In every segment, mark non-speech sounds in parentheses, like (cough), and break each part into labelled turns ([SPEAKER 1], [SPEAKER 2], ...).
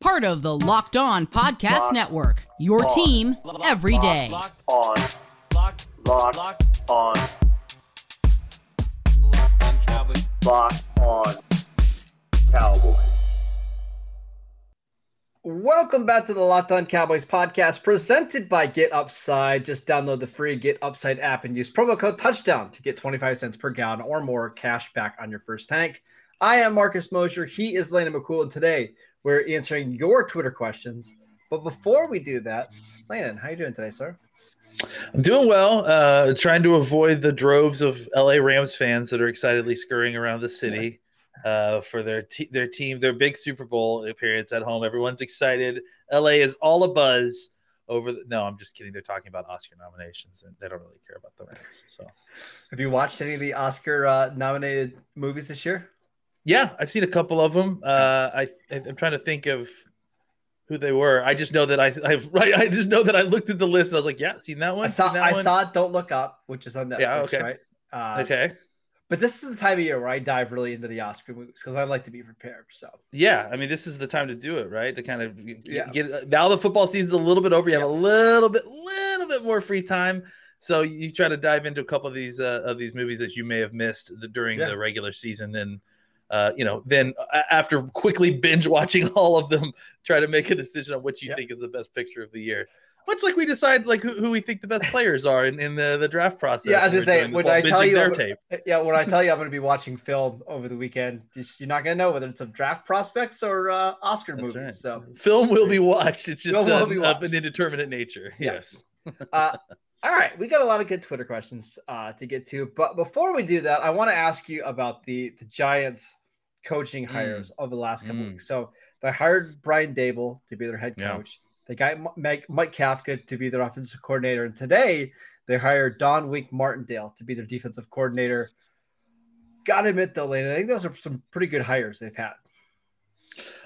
[SPEAKER 1] Part of the Locked On Podcast Network, your team every day.
[SPEAKER 2] on. Lock, lock, on. Lock on Cowboys.
[SPEAKER 3] Welcome back to the Locked On Cowboys podcast presented by Get Upside. Just download the free Get Upside app and use promo code touchdown to get 25 cents per gallon or more cash back on your first tank. I am Marcus Mosher. He is Landon McCool. And today we're answering your Twitter questions. But before we do that, Landon, how are you doing today, sir?
[SPEAKER 4] I'm doing well. Uh, trying to avoid the droves of LA Rams fans that are excitedly scurrying around the city (laughs) uh, for their te- their team, their big Super Bowl appearance at home. Everyone's excited. LA is all a buzz over. The- no, I'm just kidding. They're talking about Oscar nominations, and they don't really care about the Rams. So,
[SPEAKER 3] Have you watched any of the Oscar uh, nominated movies this year?
[SPEAKER 4] Yeah, I've seen a couple of them. Uh, I I'm trying to think of who they were. I just know that I I right. I just know that I looked at the list and I was like, yeah, seen that one.
[SPEAKER 3] I saw
[SPEAKER 4] Seen that
[SPEAKER 3] I
[SPEAKER 4] one?
[SPEAKER 3] saw Don't Look Up, which is on Netflix,
[SPEAKER 4] Yeah, okay.
[SPEAKER 3] right? Uh,
[SPEAKER 4] Okay.
[SPEAKER 3] But this is the time of year where I dive really into the Oscar movies because I like to be prepared. So
[SPEAKER 4] Yeah, I mean, this is the time to do it, right? To kind of get,
[SPEAKER 3] Yeah.
[SPEAKER 4] get now the football season's a little bit over. You have
[SPEAKER 3] Yeah.
[SPEAKER 4] a little bit, little bit more free time, so you try to dive into a couple of these uh, of these movies that you may have missed the- during
[SPEAKER 3] Yeah.
[SPEAKER 4] the regular season, and uh, you know, then after quickly binge watching (laughs) all of them, try to make a decision on what you
[SPEAKER 3] Yeah.
[SPEAKER 4] think is the best picture of the year. Much like we decide like who, who we think the best players are in, in the, the draft process.
[SPEAKER 3] yeah, as I say, when I tell you, (laughs) yeah, when I tell you I'm going to be watching film over the weekend, just you're not going to know whether it's a draft prospects or uh, Oscar
[SPEAKER 4] That's
[SPEAKER 3] movies.
[SPEAKER 4] right.
[SPEAKER 3] So,
[SPEAKER 4] Film will be watched. It's just uh, of
[SPEAKER 3] watched.
[SPEAKER 4] an indeterminate nature.
[SPEAKER 3] Yeah.
[SPEAKER 4] Yes. (laughs)
[SPEAKER 3] uh, all right, we got a lot of good Twitter questions uh, to get to, but before we do that, I want to ask you about the the Giants coaching hires over the last couple
[SPEAKER 4] Mm.
[SPEAKER 3] weeks. So they hired Brian Daboll to be their head
[SPEAKER 4] Yeah.
[SPEAKER 3] coach. They got Mike, Mike Kafka to be their offensive coordinator, and today they hired Don Wink Martindale to be their defensive coordinator. Got to admit though, Lane, I think those are some pretty good hires they've had.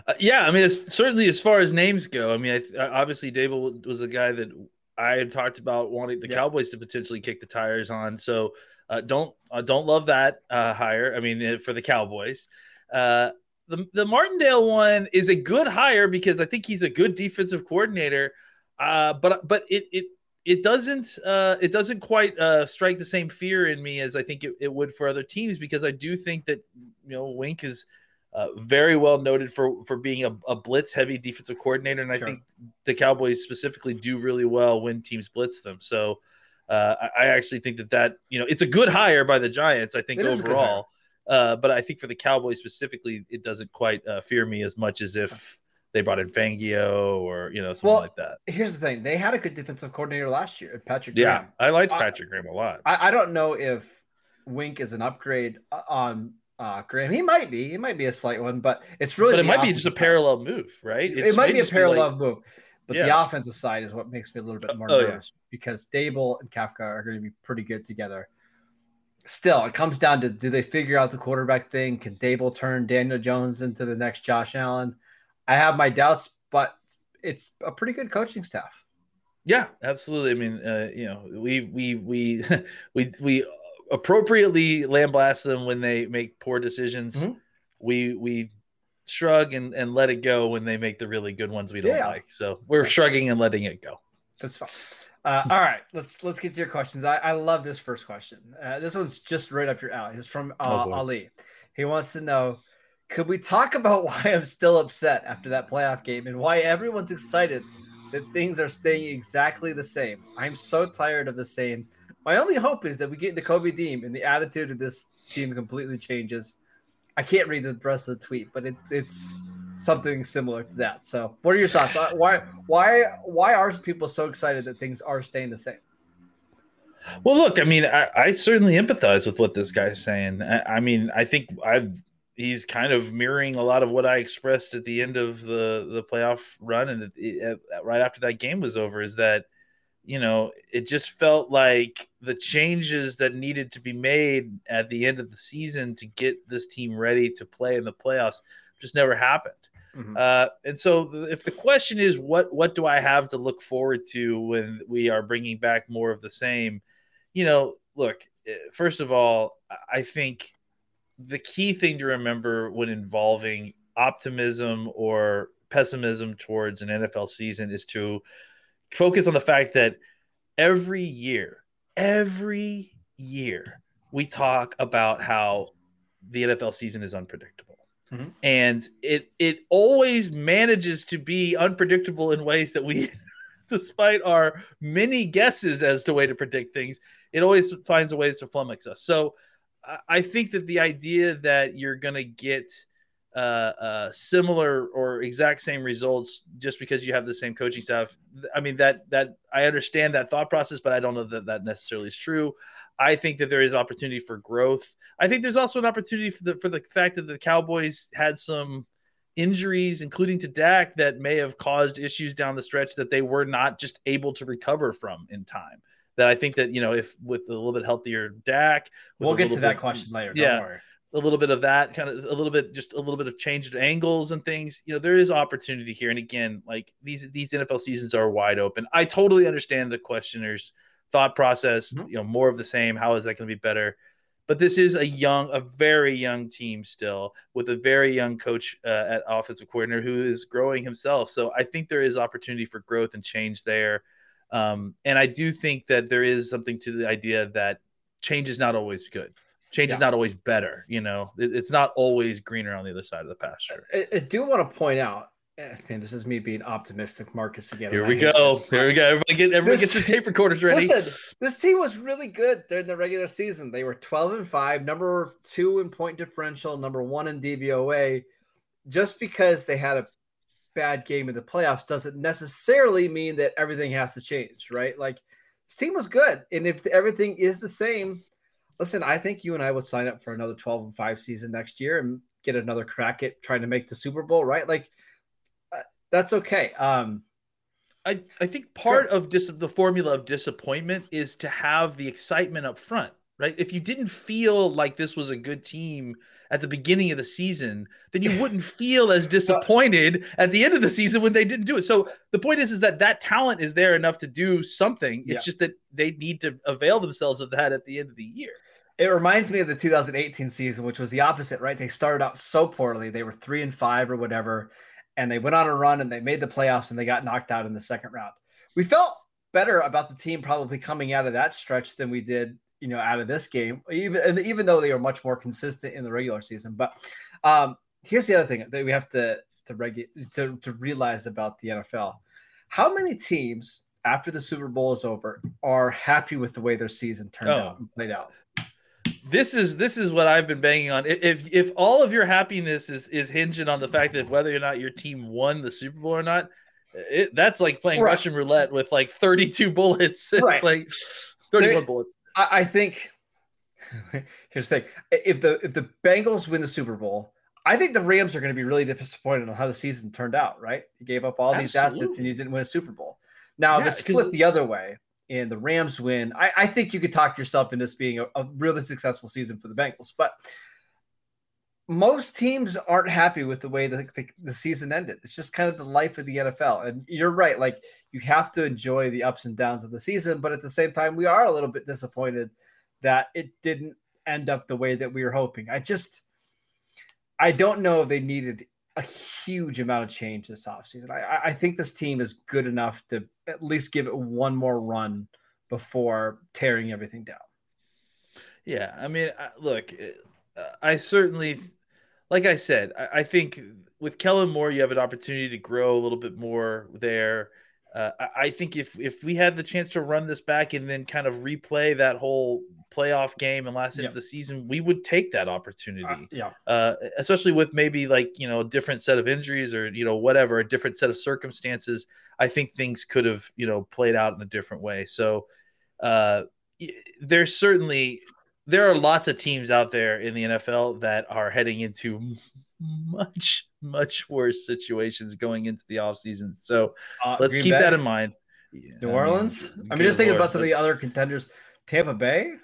[SPEAKER 4] Uh, yeah, I mean, certainly as far as names go. I mean, I obviously Daboll was a guy that I had talked about wanting the
[SPEAKER 3] Yeah.
[SPEAKER 4] Cowboys to potentially kick the tires on. So uh, don't uh, don't love that uh, hire. I mean, uh, for the Cowboys, uh, the the Martindale one is a good hire because I think he's a good defensive coordinator. Uh, but but it it it doesn't uh, it doesn't quite uh, strike the same fear in me as I think it, it would for other teams because I do think that you know Wink is uh, very well noted for for being a, a blitz heavy defensive coordinator, and
[SPEAKER 3] Sure.
[SPEAKER 4] I think the Cowboys specifically do really well when teams blitz them. So uh, I, I actually think that that you know it's a good hire by the Giants. I think
[SPEAKER 3] It is a good
[SPEAKER 4] overall, uh, but I think for the Cowboys specifically, it doesn't quite uh, fear me as much as if they brought in Fangio or you know something
[SPEAKER 3] Well,
[SPEAKER 4] like that.
[SPEAKER 3] Here's the thing: they had a good defensive coordinator last year, Patrick. Graham.
[SPEAKER 4] Yeah,
[SPEAKER 3] Graham.
[SPEAKER 4] I liked
[SPEAKER 3] I-
[SPEAKER 4] Patrick Graham a lot.
[SPEAKER 3] I, I don't know if Wink is an upgrade uh, on uh, Graham. He might be. He might be a slight one, but it's really
[SPEAKER 4] but it might be just a
[SPEAKER 3] side.
[SPEAKER 4] parallel move, right?
[SPEAKER 3] It, might be a parallel
[SPEAKER 4] like-
[SPEAKER 3] move, but the offensive side is what makes me a little bit more
[SPEAKER 4] Oh, yeah.
[SPEAKER 3] nervous because Daboll and Kafka are going to be pretty good together. Still, it comes down to do they figure out the quarterback thing? Can Daboll turn Daniel Jones into the next Josh Allen? I have my doubts, but it's a pretty good coaching staff.
[SPEAKER 4] Yeah, absolutely. I mean, uh, you know, we we we (laughs) we we appropriately lambaste them when they make poor decisions.
[SPEAKER 3] Mhm.
[SPEAKER 4] We we shrug and and let it go when they make the really good ones we don't
[SPEAKER 3] Yeah.
[SPEAKER 4] like. So we're shrugging and letting it go.
[SPEAKER 3] That's fine. Uh, all right, let's let's get to your questions. I, I love this first question. Uh, this one's just right up your alley. It's from uh,
[SPEAKER 4] Oh.
[SPEAKER 3] Ali. He wants to know could we talk about (laughs) why I'm still upset after that playoff game and why everyone's excited that things are staying exactly the same? I'm so tired of the same. My only hope is that we get into Kobe Dean and the attitude of this team completely changes. I can't read the rest of the tweet, but it, it's something similar to that. So, what are your thoughts? Uh, why, why, why are people so excited that things are staying the same?
[SPEAKER 4] Well, look, I mean, I, I certainly empathize with what this guy's saying. I, I, mean, I think I've he's kind of mirroring a lot of what I expressed at the end of the the playoff run, and it, right after that game was over, is that you know it just felt like the changes that needed to be made at the end of the season to get this team ready to play in the playoffs just never happened. Mm-hmm. Uh, and so, if the question is what what do I have to look forward to when we are bringing back more of the same, you know, look, eh, first of all, I think the key thing to remember when involving optimism or pessimism towards an NFL season is to focus on the fact that every year, every year, we talk about how the NFL season is unpredictable. Mm-hmm. And it it always manages to be unpredictable in ways that we (laughs) despite our many guesses as to way to predict things, it always finds a ways to flummox us. So I think that the idea that you're going to get uh, uh, similar or exact same results just because you have the same coaching staff, I mean that that I understand that thought process, but I don't know that that necessarily is true. I think that there is opportunity for growth. I think there's also an opportunity for the for the fact that the Cowboys had some injuries, including to Dak, that may have caused issues down the stretch that they were not just able to recover from in time that I think that you know if with a little bit healthier Dak,
[SPEAKER 3] we'll get to that question later. yeah,
[SPEAKER 4] a little bit of that kind of a little bit just a little bit of changed angles and things. You know, there is opportunity here, and again, like these these NFL seasons are wide open. I totally understand the questioner's thought process. Mm-hmm. You know, more of the same. How is that going to be better? But this is a young, a very young team still, with a very young coach uh, at offensive coordinator who is growing himself. So I think there is opportunity for growth and change there. Um, and I do think that there is something to the idea that change is not always good. Change yeah. is not always better. You know, it, it's not always greener on the other side of the pasture.
[SPEAKER 3] I, I do want to point out, man, this is me being optimistic, Marcus again.
[SPEAKER 4] Here we go. Here we go. Everybody get everybody this, get their (laughs) tape recorders ready.
[SPEAKER 3] Listen, this team was really good during the regular season. They were 12 and 5, number two in point differential, number one in DVOA. Just because they had a bad game in the playoffs doesn't necessarily mean that everything has to change, right? Like this team was good. And if everything is the same, listen, I think you and I would sign up for another 12 and 5 season next year and get another crack at trying to make the Super Bowl, right? Like that's okay. Um
[SPEAKER 4] I, I think part of dis- the formula of disappointment is to have the excitement up front, right? If you didn't feel like this was a good team at the beginning of the season, then you wouldn't (laughs) feel as disappointed at the end of the season when they didn't do it. So the point is, is that that talent is there enough to do something. It's yeah. just that they need to avail themselves of that at the end of the year.
[SPEAKER 3] It reminds me of the 2018 season, which was the opposite, right? They started out so poorly. They were three and five or whatever, and they went on a run and they made the playoffs and they got knocked out in the second round. We felt better about the team probably coming out of that stretch than we did you know out of this game, even even though they are much more consistent in the regular season. But um, here's the other thing that we have to to regu- to, to realize about the NFL: how many teams after the Super Bowl is over are happy with the way their season turned oh. out and played out?
[SPEAKER 4] This is this is what I've been banging on. If if all of your happiness is is hinging on the fact that whether or not your team won the Super Bowl or not, it, that's like playing right. Russian roulette with like 32 bullets. (laughs) It's right. like 31 there, bullets.
[SPEAKER 3] I, I think (laughs) here's the thing: if the if the Bengals win the Super Bowl, I think the Rams are going to be really disappointed on how the season turned out. Right? You gave up all Absolutely. these assets and you didn't win a Super Bowl. Now yeah, let's flip the other way and the Rams win. I, I think you could talk yourself into this being a, a really successful season for the Bengals, but most teams aren't happy with the way the, the, the, season ended. It's just kind of the life of the NFL. And you're right. Like you have to enjoy the ups and downs of the season. But at the same time, we are a little bit disappointed that it didn't end up the way that we were hoping. I just, I don't know if they needed a huge amount of change this offseason. I, I think this team is good enough to at least give it one more run before tearing everything down.
[SPEAKER 4] Yeah. I mean, look, uh, I certainly, like I said, I, I think with Kellen Moore, you have an opportunity to grow a little bit more there. Uh, I, think if if we had the chance to run this back and then kind of replay that whole playoff game and last end
[SPEAKER 3] Yep.
[SPEAKER 4] of the season, we would take that opportunity.
[SPEAKER 3] Uh, yeah.
[SPEAKER 4] uh, especially with maybe like you know a different set of injuries or you know whatever a different set of circumstances i think things could have you know played out in a different way so uh, there's certainly there are lots of teams out there in the nfl that are heading into much much (laughs) worse situations going into the offseason so
[SPEAKER 3] Uh,
[SPEAKER 4] let's
[SPEAKER 3] Green
[SPEAKER 4] keep
[SPEAKER 3] Bay,
[SPEAKER 4] that in mind
[SPEAKER 3] New Orleans. I mean, just thinking about some of the other contenders. Tampa Bay.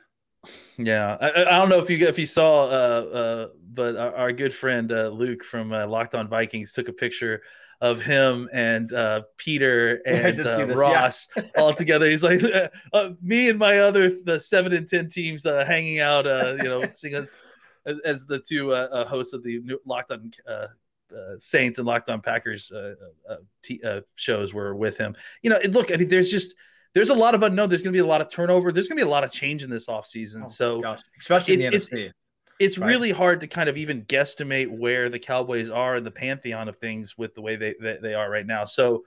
[SPEAKER 4] Yeah, I, I don't know if you if you saw, uh, uh, but our, our good friend uh, Luke from uh, Locked On Vikings took a picture of him and uh, Peter (laughs) and uh,
[SPEAKER 3] this, yeah.
[SPEAKER 4] Ross all together. He's like, (laughs) me and my other the seven and ten teams uh, hanging out, uh, you know, seeing us as, as the two hosts of the new Locked On. Uh, uh, Saints and Locked On Packers uh, uh, t- uh, shows were with him. You know, it, look, I mean, there's just there's a lot of unknown. There's going to be a lot of turnover. There's going to be a lot of change in this offseason.
[SPEAKER 3] Oh,
[SPEAKER 4] so
[SPEAKER 3] gosh, especially in the
[SPEAKER 4] it's-
[SPEAKER 3] NFC.
[SPEAKER 4] it's
[SPEAKER 3] Right.
[SPEAKER 4] really hard to kind of even guesstimate where the Cowboys are in the pantheon of things with the way they they, they are right now. So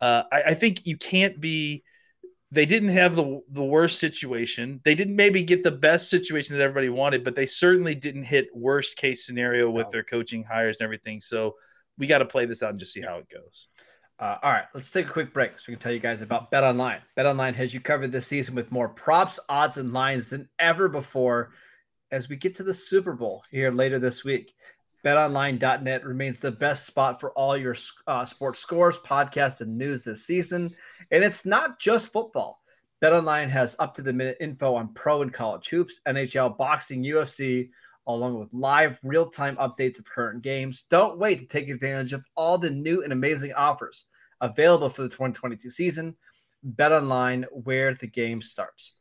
[SPEAKER 4] uh, I, I think you can't be. They didn't have the the worst situation. They didn't maybe get the best situation that everybody wanted, but they certainly didn't hit worst case scenario with
[SPEAKER 3] No.
[SPEAKER 4] their coaching hires and everything. So we got to play this out and just see how it goes.
[SPEAKER 3] Uh, all right, let's take a quick break so we can tell you guys about Bet Online. Bet Online has you covered this season with more props, odds, and lines than ever before as we get to the Super Bowl here later this week. BetOnline.net remains the best spot for all your uh, sports scores, podcasts, and news this season. And it's not just football. BetOnline has up to the minute info on pro and college hoops, NHL, boxing, UFC, along with live real time updates of current games. Don't wait to take advantage of all the new and amazing offers available for the 2022 season. BetOnline, where the game starts.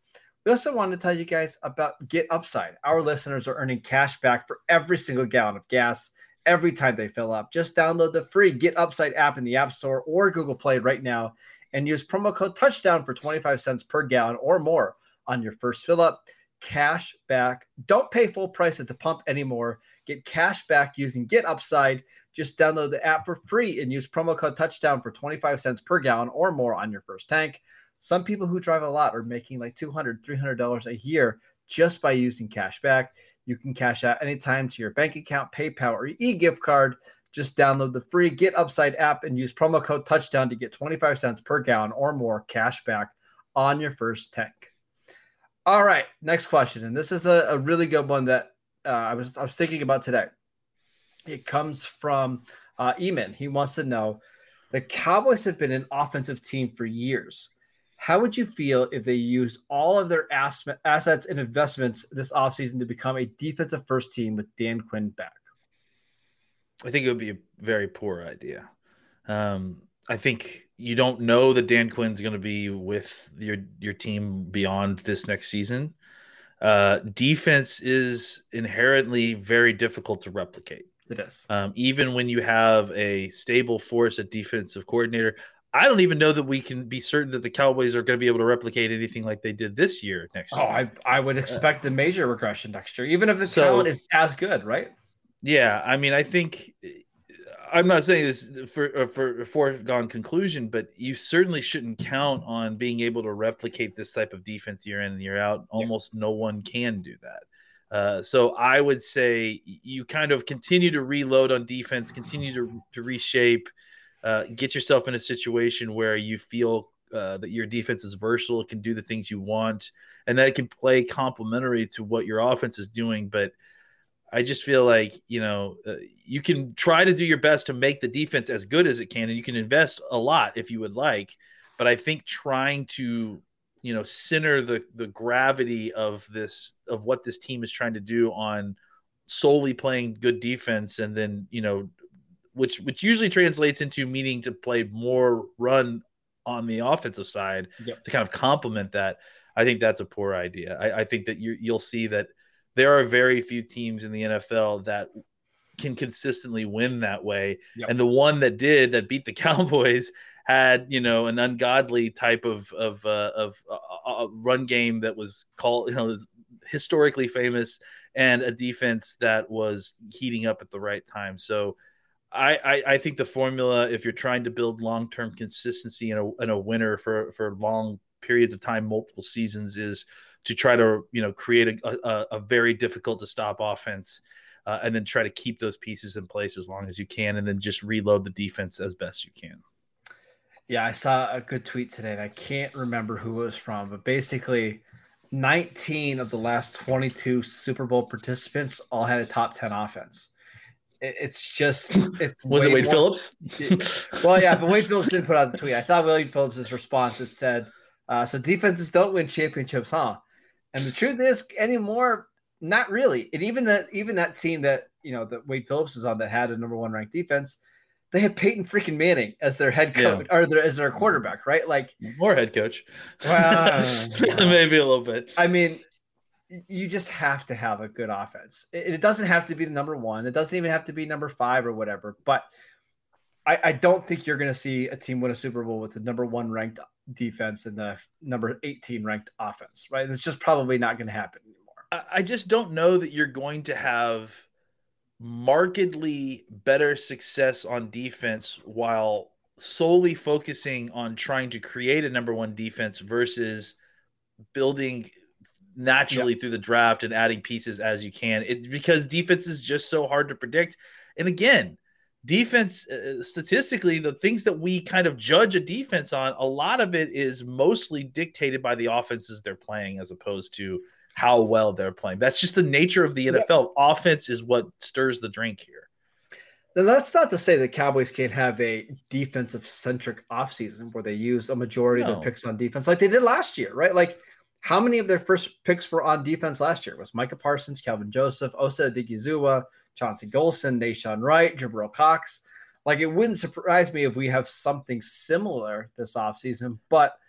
[SPEAKER 3] We also wanted to tell you guys about Get Upside. Our listeners are earning cash back for every single gallon of gas every time they fill up. Just download the free Get Upside app in the App Store or Google Play right now and use promo code touchdown for 25 cents per gallon or more on your first fill up. Cash back. Don't pay full price at the pump anymore. Get cash back using Get Upside. Just download the app for free and use promo code touchdown for 25 cents per gallon or more on your first tank. Some people who drive a lot are making like $200, $300 a year just by using cash back. You can cash out anytime to your bank account, PayPal, or e gift card. Just download the free Get Upside app and use promo code touchdown to get 25 cents per gallon or more cash back on your first tank. All right, next question. And this is a, a really good one that uh, I was I was thinking about today. It comes from uh, Eamon. He wants to know the Cowboys have been an offensive team for years. How would you feel if they used all of their ass- assets and investments this offseason to become a defensive first team with Dan Quinn back?
[SPEAKER 4] I think it would be a very poor idea. Um, I think you don't know that Dan Quinn's going to be with your your team beyond this next season. Uh, defense is inherently very difficult to replicate.
[SPEAKER 3] It is.
[SPEAKER 4] Um, even when you have a stable force at defensive coordinator, I don't even know that we can be certain that the Cowboys are going to be able to replicate anything like they did this year next year.
[SPEAKER 3] Oh,
[SPEAKER 4] year.
[SPEAKER 3] I, I would expect a major regression next year, even if the
[SPEAKER 4] So-
[SPEAKER 3] talent is as good, right?
[SPEAKER 4] Yeah, I mean, I think I'm not saying this for uh, for a foregone conclusion, but you certainly shouldn't count on being able to replicate this type of defense year in and year out. Almost no one can do that. Uh, so I would say you kind of continue to reload on defense, continue to to reshape, uh, get yourself in a situation where you feel uh, that your defense is versatile, can do the things you want, and that it can play complementary to what your offense is doing, but. I just feel like you know uh, you can try to do your best to make the defense as good as it can, and you can invest a lot if you would like. But I think trying to you know center the the gravity of this of what this team is trying to do on solely playing good defense, and then you know which which usually translates into meaning to play more run on the offensive side
[SPEAKER 3] Yep.
[SPEAKER 4] to kind of complement that. I think that's a poor idea. I, I think that you you'll see that there are very few teams in the NFL that can consistently win that way.
[SPEAKER 3] Yep.
[SPEAKER 4] And the one that did that beat the (laughs) Cowboys had, you know, an ungodly type of of uh, of uh, uh, run game that was called, you know, historically famous and a defense that was heating up at the right time. So I, I, I think the formula, if you're trying to build long term consistency and a, and a winner for, for long periods of time, multiple seasons, is to try to you know create a, a, a very difficult to stop offense. Uh, and then try to keep those pieces in place as long as you can, and then just reload the defense as best you can.
[SPEAKER 3] Yeah, I saw a good tweet today, and I can't remember who it was from, but basically, 19 of the last 22 Super Bowl participants all had a top 10 offense. It's just it's
[SPEAKER 4] was it Wade more, Phillips?
[SPEAKER 3] well, yeah, but Wade Phillips didn't put out the tweet. I saw Wade Phillips' response. It said, uh, "So defenses don't win championships, huh?" And the truth is, anymore, not really. And even that, even that team that you know that Wade Phillips was on that had a number one ranked defense, they had Peyton freaking Manning as their head coach yeah. or their, as their quarterback, right? Like
[SPEAKER 4] more head coach. Well, (laughs) maybe a little bit.
[SPEAKER 3] I mean, you just have to have a good offense. It, doesn't have to be the number one. It doesn't even have to be number five or whatever. But I, I don't think you're going to see a team win a Super Bowl with the number one ranked defense and the number 18 ranked offense, right? It's just probably not going to happen anymore.
[SPEAKER 4] I just don't know that you're going to have – markedly better success on defense while solely focusing on trying to create a number one defense versus building naturally through the draft and adding pieces as you can it because defense is just so hard to predict and again defense uh, statistically the things that we kind of judge a defense on a lot of it is mostly dictated by the offenses they're playing as opposed to how well they're playing. That's just the nature of the NFL. Offense is what stirs the drink here.
[SPEAKER 3] Then that's not to say the Cowboys can't have a defensive centric offseason where they use a majority no. of their picks on defense like they did last year, right? Like how many of their first picks were on defense last year? It was Micah Parsons, Kelvin Joseph, Osa Odighizuwa, Chauncey Golston, Nahshon Wright, Jabril Cox. Like it wouldn't surprise me if we have something similar this offseason, but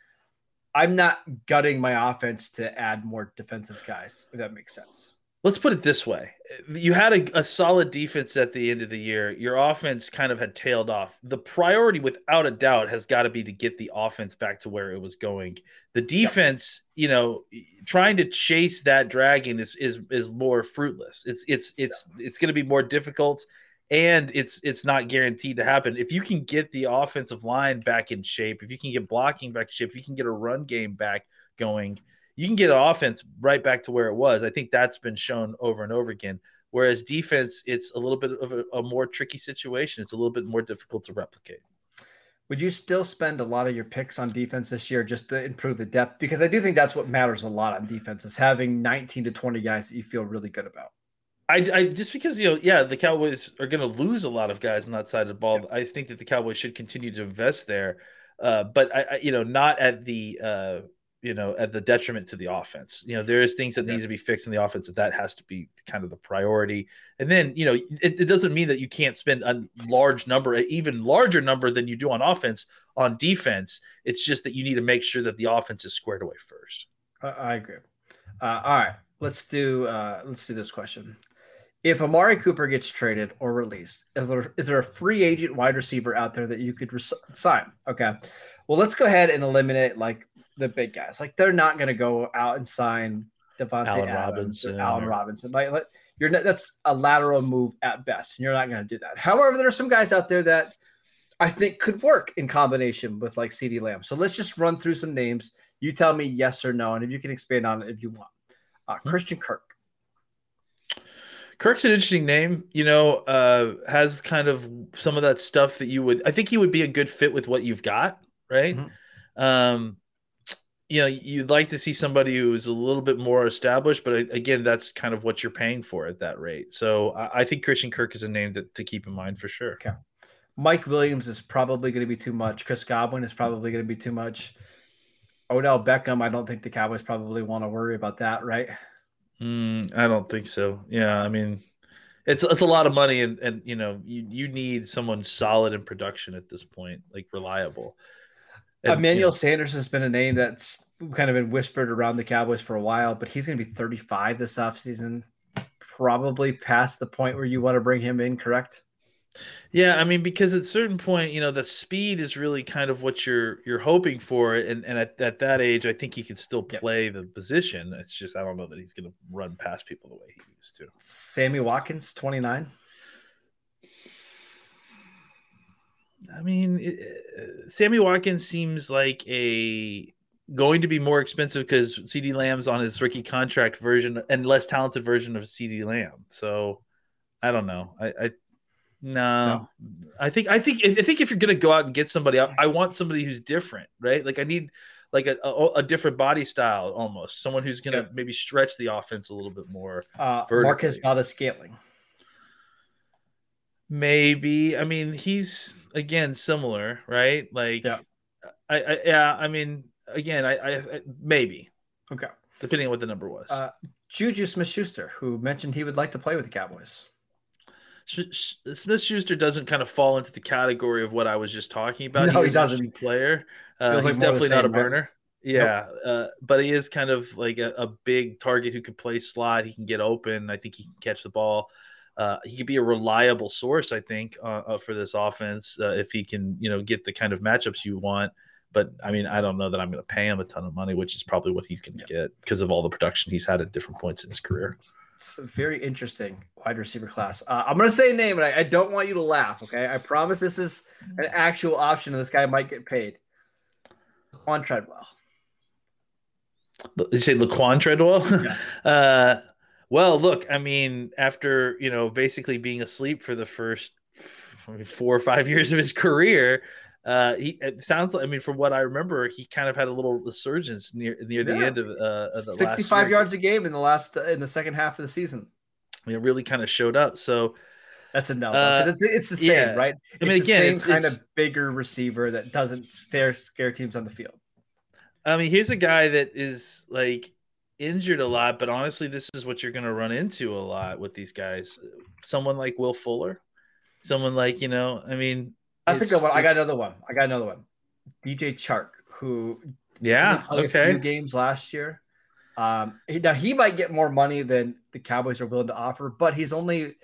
[SPEAKER 3] I'm not gutting my offense to add more defensive guys, if that makes sense.
[SPEAKER 4] Let's put it this way. You had a, a, solid defense at the end of the year. Your offense kind of had tailed off. The priority, without a doubt, has got to be to get the offense back to where it was going. The defense, you know, trying to chase that dragon is is is more fruitless. It's it's it's it's going to be more difficult and it's it's not guaranteed to happen. If you can get the offensive line back in shape, if you can get blocking back in shape, if you can get a run game back going, you can get an offense right back to where it was. I think that's been shown over and over again. Whereas defense, it's a little bit of a, a more tricky situation. It's a little bit more difficult to replicate.
[SPEAKER 3] Would you still spend a lot of your picks on defense this year just to improve the depth? Because I do think that's what matters a lot on defense is having 19 to 20 guys that you feel really good about.
[SPEAKER 4] I, I just because you know yeah the Cowboys are going to lose a lot of guys on that side of the ball. Yeah. I think that the Cowboys should continue to invest there, uh, but I, I, you know not at the uh, you know at the detriment to the offense. You know there is things that yeah. needs to be fixed in the offense that that has to be kind of the priority. And then you know it, it doesn't mean that you can't spend a large number, an even larger number than you do on offense on defense. It's just that you need to make sure that the offense is squared away first.
[SPEAKER 3] I, I agree. Uh, all right, let's do uh, let's do this question if Amari Cooper gets traded or released, is there, is there a free agent wide receiver out there that you could res- sign? Okay. Well, let's go ahead and eliminate like the big guys. Like they're not going to go out and sign Davante Allen Adams Robinson, Allen Robinson. Like, like you're not, that's a lateral move at best, and you're not going to do that. However, there are some guys out there that I think could work in combination with like CeeDee Lamb. So let's just run through some names. You tell me yes or no, and if you can expand on it if you want. Uh, hmm. Christian Kirk.
[SPEAKER 4] Kirk's an interesting name, you know, uh, has kind of some of that stuff that you would, I think he would be a good fit with what you've got, right? Mm-hmm. Um, you know, you'd like to see somebody who's a little bit more established, but again, that's kind of what you're paying for at that rate. So I, think Christian Kirk is a name that, to keep in mind for sure.
[SPEAKER 3] Okay. Mike Williams is probably going to be too much. Chris Godwin is probably going to be too much. Odell Beckham, I don't think the Cowboys probably want to worry about that, right?
[SPEAKER 4] Mm, I don't think so. Yeah, I mean, it's it's a lot of money, and and you know you you need someone solid in production at this point, like reliable.
[SPEAKER 3] Emmanuel you know, Sanders has been a name that's kind of been whispered around the Cowboys for a while, but he's going to be 35 this offseason, probably past the point where you want to bring him in, correct?
[SPEAKER 4] Yeah, I mean, because at a certain point, you know, the speed is really kind of what you're you're hoping for, and and at, at that age, I think he can still play the position. It's just I don't know that he's going to run past people the way he used to.
[SPEAKER 3] Sammy Watkins, twenty nine.
[SPEAKER 4] I mean, it, Sammy Watkins seems like a going to be more expensive because CeeDee Lamb's on his rookie contract version and less talented version of CeeDee Lamb. So I don't know. I, I no, no, I think I think I think if you're gonna go out and get somebody, I, I want somebody who's different, right? Like I need like a, a, a different body style almost, someone who's gonna yeah. maybe stretch the offense a little bit more.
[SPEAKER 3] Uh, Marquez Valdes-Scantling.
[SPEAKER 4] Maybe I mean he's again similar, right? Like yeah, I, I yeah I mean again I, I, I maybe
[SPEAKER 3] okay
[SPEAKER 4] depending on what the number was.
[SPEAKER 3] Uh, Juju Smith Schuster, who mentioned he would like to play with the Cowboys.
[SPEAKER 4] Smith Schuster doesn't kind of fall into the category of what I was just talking about.
[SPEAKER 3] No, he, he doesn't.
[SPEAKER 4] Player, uh, he's like definitely not a burner. Yeah, nope. uh, but he is kind of like a, a, big target who can play slot. He can get open. I think he can catch the ball. Uh, he could be a reliable source, I think, uh, uh, for this offense uh, if he can, you know, get the kind of matchups you want. But I mean, I don't know that I'm going to pay him a ton of money, which is probably what he's going to yeah. get because of all the production he's had at different points in his career.
[SPEAKER 3] It's a very interesting wide receiver class. Uh, I'm going to say a name, and I, I, don't want you to laugh. Okay, I promise this is an actual option, and this guy might get paid. Laquon Treadwell.
[SPEAKER 4] You say Laquon Treadwell? Yeah. (laughs) uh, well, look, I mean, after you know, basically being asleep for the first four or five (laughs) years of his career, uh, he it sounds like I mean, from what I remember, he kind of had a little resurgence near near the end of, uh, of the
[SPEAKER 3] 65 yards a game in the last in the second half of the season.
[SPEAKER 4] It really kind of showed up. So
[SPEAKER 3] that's a no. Uh, it's it's the same, yeah. right? I mean, it's again, the same it's, kind it's, of bigger receiver that doesn't scare scare teams on the field.
[SPEAKER 4] I mean, here's a guy that is like injured a lot, but honestly, this is what you're going to run into a lot with these guys. Someone like Will Fuller, someone like you know, I mean,
[SPEAKER 3] that's a good one. I got another one. I got another one. DJ Chark, who
[SPEAKER 4] yeah, okay,
[SPEAKER 3] a few games last year. Um, he, now he might get more money than the Cowboys are willing to offer, but he's only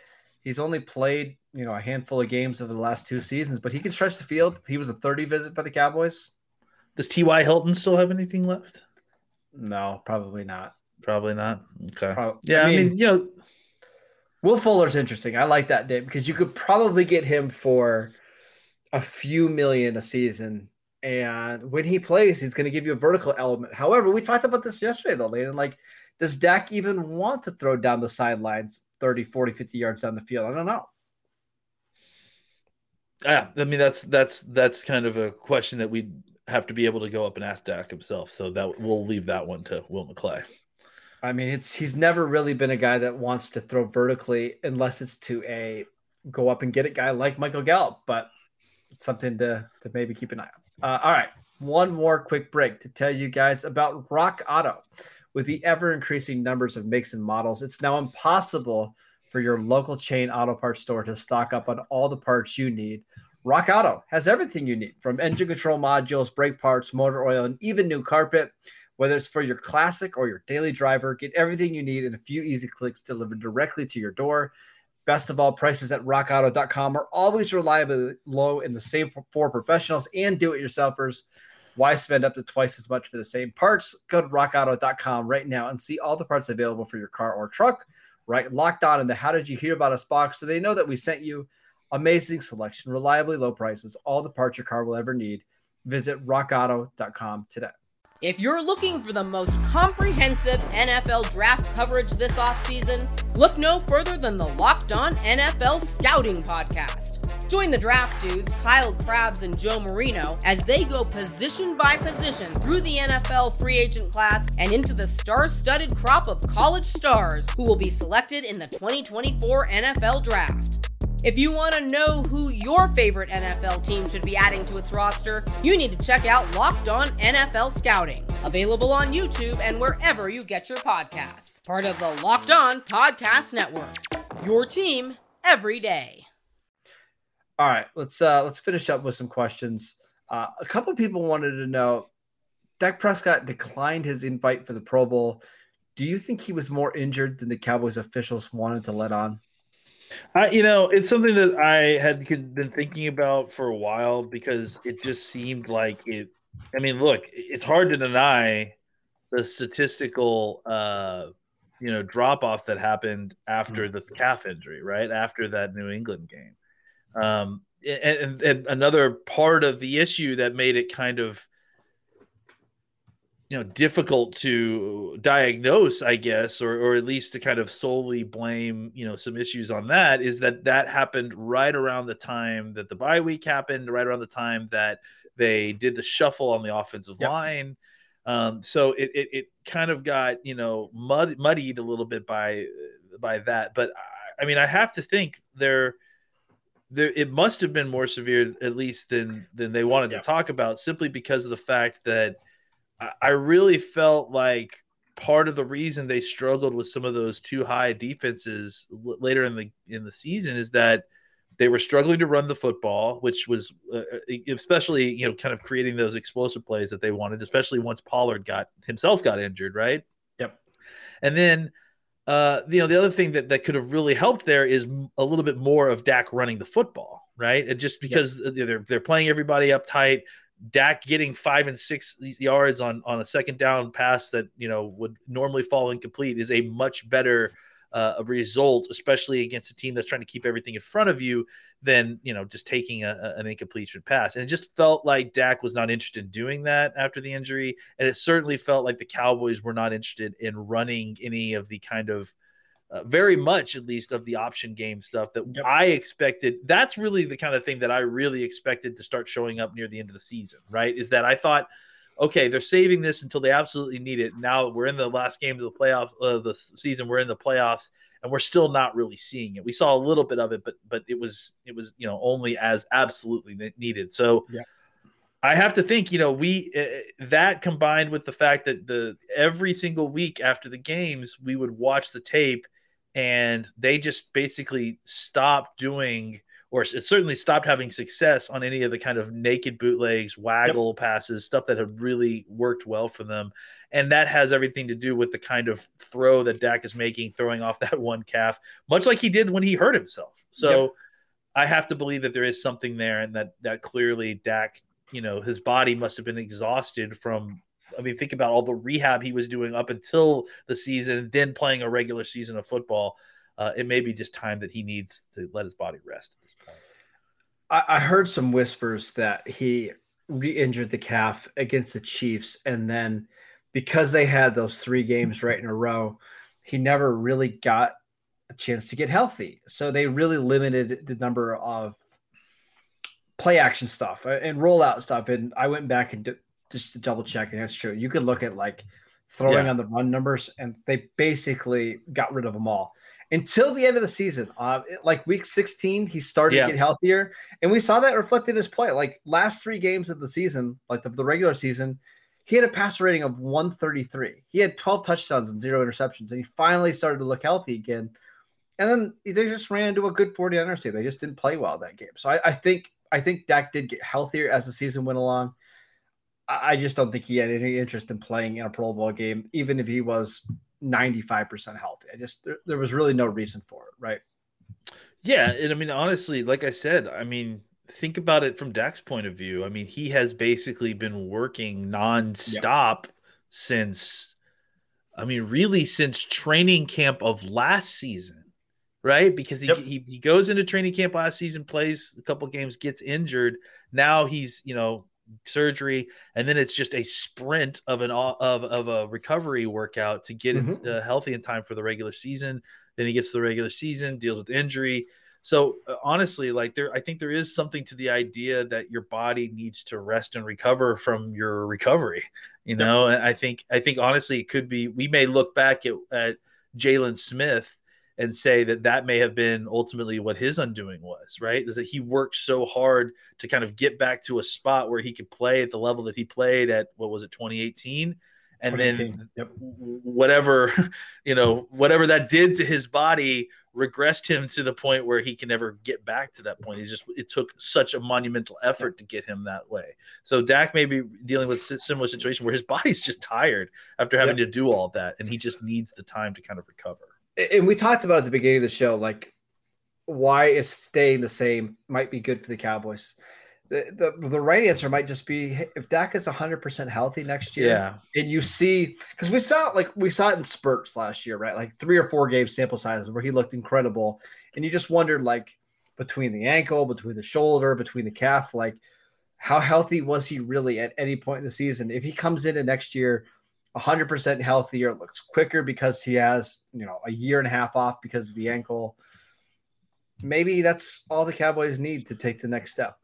[SPEAKER 3] he's only played you know a handful of games over the last two seasons. But he can stretch the field. He was a thirty visit by the Cowboys.
[SPEAKER 4] Does T.Y. Hilton still have anything left?
[SPEAKER 3] No, probably not.
[SPEAKER 4] Probably not. Okay. Pro- yeah, I mean, I mean, you know,
[SPEAKER 3] Will Fuller's interesting. I like that Dave because you could probably get him for a few million a season. And when he plays, he's going to give you a vertical element. However, we talked about this yesterday, though, Landon. Like, does Dak even want to throw down the sidelines 30, 40, 50 yards down the field? I don't know.
[SPEAKER 4] Yeah, I mean that's that's that's kind of a question that we have to be able to go up and ask Dak himself. So that we'll leave that one to Will McClay.
[SPEAKER 3] I mean, it's he's never really been a guy that wants to throw vertically unless it's to a go up and get it guy like Michael Gallup. But it's something to, to maybe keep an eye on. Uh, all right. One more quick break to tell you guys about Rock Auto. With the ever increasing numbers of makes and models, it's now impossible for your local chain auto parts store to stock up on all the parts you need. Rock Auto has everything you need from engine control modules, brake parts, motor oil, and even new carpet. Whether it's for your classic or your daily driver, get everything you need in a few easy clicks delivered directly to your door. Best of all, prices at rockauto.com are always reliably low in the same for professionals and do it yourselfers. Why spend up to twice as much for the same parts? Go to rockauto.com right now and see all the parts available for your car or truck. Right, locked on in the How Did You Hear About Us box so they know that we sent you. Amazing selection, reliably low prices, all the parts your car will ever need. Visit rockauto.com today.
[SPEAKER 5] If you're looking for the most comprehensive NFL draft coverage this offseason, look no further than the Locked On NFL Scouting Podcast. Join the draft dudes, Kyle Crabbs and Joe Marino, as they go position by position through the NFL free agent class and into the star studded crop of college stars who will be selected in the 2024 NFL Draft. If you want to know who your favorite NFL team should be adding to its roster, you need to check out Locked On NFL Scouting, available on YouTube and wherever you get your podcasts. Part of the Locked On Podcast Network. Your team every day.
[SPEAKER 3] All right, let's uh let's finish up with some questions. Uh, a couple people wanted to know Dak Prescott declined his invite for the Pro Bowl. Do you think he was more injured than the Cowboys officials wanted to let on?
[SPEAKER 4] I, you know, it's something that I had been thinking about for a while because it just seemed like it. I mean, look, it's hard to deny the statistical, uh, you know, drop off that happened after the calf injury, right after that New England game. Um, and, and another part of the issue that made it kind of you know difficult to diagnose i guess or, or at least to kind of solely blame you know some issues on that is that that happened right around the time that the bye week happened right around the time that they did the shuffle on the offensive yep. line. Um, so it, it, it kind of got you know mud, muddied a little bit by by that. But I, I mean i have to think there there it must have been more severe at least than than they wanted to talk about simply because of the fact that I really felt like part of the reason they struggled with some of those two high defenses later in the in the season is that they were struggling to run the football, which was uh, uh especially you know kind of creating those explosive plays that they wanted, especially once Pollard got himself got injured, right?
[SPEAKER 3] Yep.
[SPEAKER 4] And then uh, you know the other thing that that could have really helped there is a little bit more of Dak running the football, right? And just because yep. they're they're playing everybody up tight, Dak getting five and six yards on on a second down pass that you know would normally fall incomplete is a much better uh, result, especially against a team that's trying to keep everything in front of you, than you know just taking a, an incompletion pass. And it just felt like Dak was not interested in doing that after the injury, and it certainly felt like the Cowboys were not interested in running any of the kind of uh, very much at least of the option game stuff that yep. I expected. That's really the kind of thing that I really expected to start showing up near the end of the season, right? Is that I thought, okay, they're saving this until they absolutely need it. Now we're in the last games of the playoff of the season. We're in the playoffs, and we're still not really seeing it. We saw a little bit of it, but but it was it was you know only as absolutely needed. So. Yeah. I have to think, you know, we uh, that combined with the fact that the every single week after the games we would watch the tape and they just basically stopped doing or it certainly stopped having success on any of the kind of naked bootlegs, waggle yep. passes, stuff that had really worked well for them. And that has everything to do with the kind of throw that Dak is making, throwing off (laughs) that one calf, much like he did when he hurt himself. So yep. I have to believe that there is something there and that that clearly Dak, you know, his body must have been exhausted from I mean, think about all the rehab he was doing up until the season, then playing a regular season of football. Uh, it may be just time that he needs to let his body rest at this point.
[SPEAKER 3] I, I heard some whispers that he re-injured the calf against the Chiefs, and then because they had those three games right in a row, he never really got a chance to get healthy. So they really limited the number of play action stuff and rollout stuff. And I went back and just to double check, and that's true. You could look at like throwing yeah. on the run numbers, and they basically got rid of them all until the end of the season. Uh, like week 16, he started yeah. to get healthier, and we saw that reflected in his play. Like last three games of the season, like the, the regular season, he had a pass rating of 133. He had 12 touchdowns and zero interceptions, and he finally started to look healthy again. And then they just ran into a good 49ers team. They just didn't play well that game. So I, I think I think Dak did get healthier as the season went along. I just don't think he had any interest in playing in a Pro Bowl game, even if he was 95% healthy. I just, there, there was really no reason for it, right?
[SPEAKER 4] Yeah. And I mean, honestly, like I said, I mean, think about it from Dak's point of view. I mean, he has basically been working nonstop yeah. since, I mean, really since training camp of last season, right? Because he, yep. he, he goes into training camp last season, plays a couple games, gets injured. Now he's, you know, surgery, and then it's just a sprint of an of of a recovery workout to get mm-hmm. it uh, healthy in time for the regular season. Then he gets to the regular season, deals with injury. So uh, honestly, like there, I think there is something to the idea that your body needs to rest and recover from your recovery. You know, and I think I think honestly, it could be. We may look back at, at Jaylon Smith and say that that may have been ultimately what his undoing was, right? Is that he worked so hard to kind of get back to a spot where he could play at the level that he played at what was it 2018 and then yep. whatever (laughs) you know whatever that did to his body regressed him to the point where he can never get back to that point. He just it took such a monumental effort to get him that way. So Dak may be dealing with a similar situation where his body's just tired after having yep. to do all that, and he just needs the time to kind of recover
[SPEAKER 3] and we talked about at the beginning of the show, like why is staying the same might be good for the Cowboys. The, the, the right answer might just be if Dak is 100% healthy next year.
[SPEAKER 4] Yeah.
[SPEAKER 3] And you see, because we saw it like we saw it in spurts last year, right? Like three or four game sample sizes where he looked incredible. And you just wondered, like, between the ankle, between the shoulder, between the calf, like, how healthy was he really at any point in the season? If he comes into next year 100% healthier, looks quicker because he has, you know, a year and a half off because of the ankle, maybe that's all the Cowboys need to take the next step.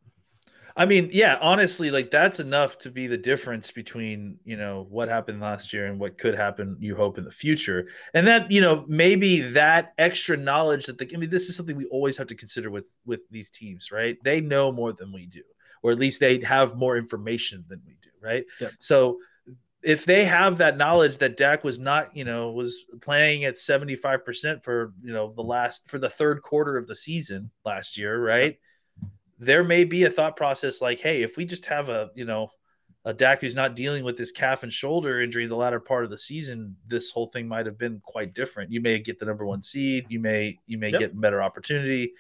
[SPEAKER 4] I mean, yeah, honestly, like that's enough to be the difference between, you know, what happened last year and what could happen, you hope, in the future. And that, you know, maybe that extra knowledge that the I mean, this is something we always have to consider with with these teams, right? They know more than we do, or at least they have more information than we do, right?
[SPEAKER 3] Yep.
[SPEAKER 4] So if they have that knowledge that Dak was not, you know, was playing at 75% for, you know, the last for the third quarter of the season last year, right? There may be a thought process like, hey, if we just have a, you know, a Dak who's not dealing with this calf and shoulder injury the latter part of the season, this whole thing might have been quite different. You may get the number one seed, you may you may
[SPEAKER 3] Yep.
[SPEAKER 4] get better opportunity.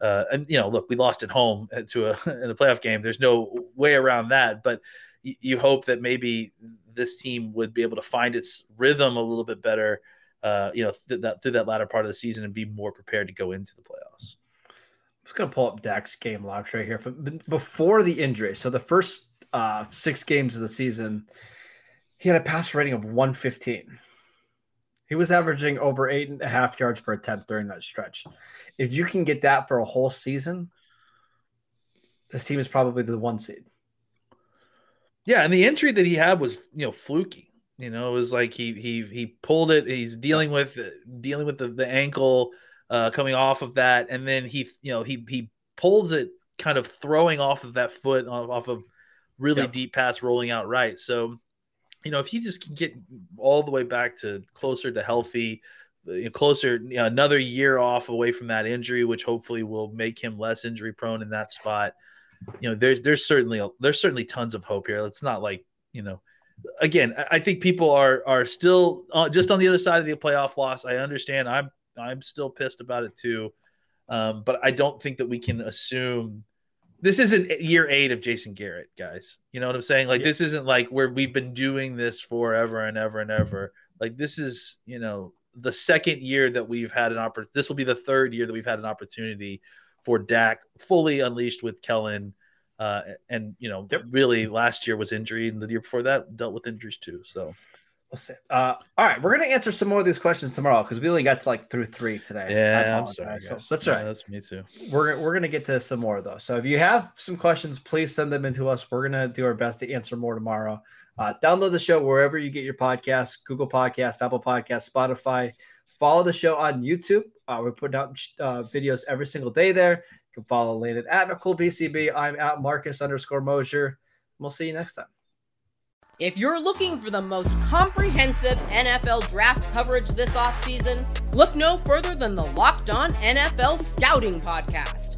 [SPEAKER 4] Uh, and you know, look, we lost at home to a (laughs) in the playoff game. There's no way around that, but you hope that maybe this team would be able to find its rhythm a little bit better, uh, you know, th- that, through that latter part of the season and be more prepared to go into the playoffs.
[SPEAKER 3] I'm just gonna pull up Dak's game logs right here from before the injury. So the first uh, six games of the season, he had a pass rating of 115. He was averaging over eight and a half yards per attempt during that stretch. If you can get that for a whole season, this team is probably the one seed.
[SPEAKER 4] Yeah, and the injury that he had was, you know, fluky. You know, it was like he he he pulled it. He's dealing with dealing with the, the ankle uh, coming off of that, and then he you know he he pulls it kind of throwing off of that foot off, off of really
[SPEAKER 3] Yep.
[SPEAKER 4] deep pass rolling out right. So, you know, if he just can get all the way back to closer to healthy, closer you know, another year off away from that injury, which hopefully will make him less injury prone in that spot you know there's there's certainly a, there's certainly tons of hope here. It's not like you know again i, I think people are are still uh, just on the other side of the playoff loss. I understand. I'm i'm still pissed about it too. Um, but i don't think that we can assume this isn't year eight of jason garrett guys. You know what i'm saying? Like this isn't like where we've been doing this forever and ever and ever. Like this is you know the second year that we've had an opportunity this will be the third year that we've had an opportunity for Dak fully unleashed with Kellen. Uh, and you know, really last year was injury, and the year before that dealt with injuries too. So
[SPEAKER 3] We'll see. Uh, all right, we're gonna answer some more of these questions tomorrow because we only got to like through three today.
[SPEAKER 4] Yeah, I'm sorry.
[SPEAKER 3] So that's all
[SPEAKER 4] Yeah,
[SPEAKER 3] right.
[SPEAKER 4] That's me too.
[SPEAKER 3] we're we're gonna get to some more though. So if you have some questions, please send them in to us. We're gonna do our best to answer more tomorrow. Uh, download the show wherever you get your podcasts: Google Podcasts, Apple Podcasts, Spotify. Follow the show on YouTube. Uh, we're putting out uh, videos every single day there. You can follow Landon at McCool BCB. I'm at Marcus underscore Mosher. We'll see you next time.
[SPEAKER 5] If you're looking for the most comprehensive NFL draft coverage this offseason, look no further than the Locked On NFL Scouting Podcast.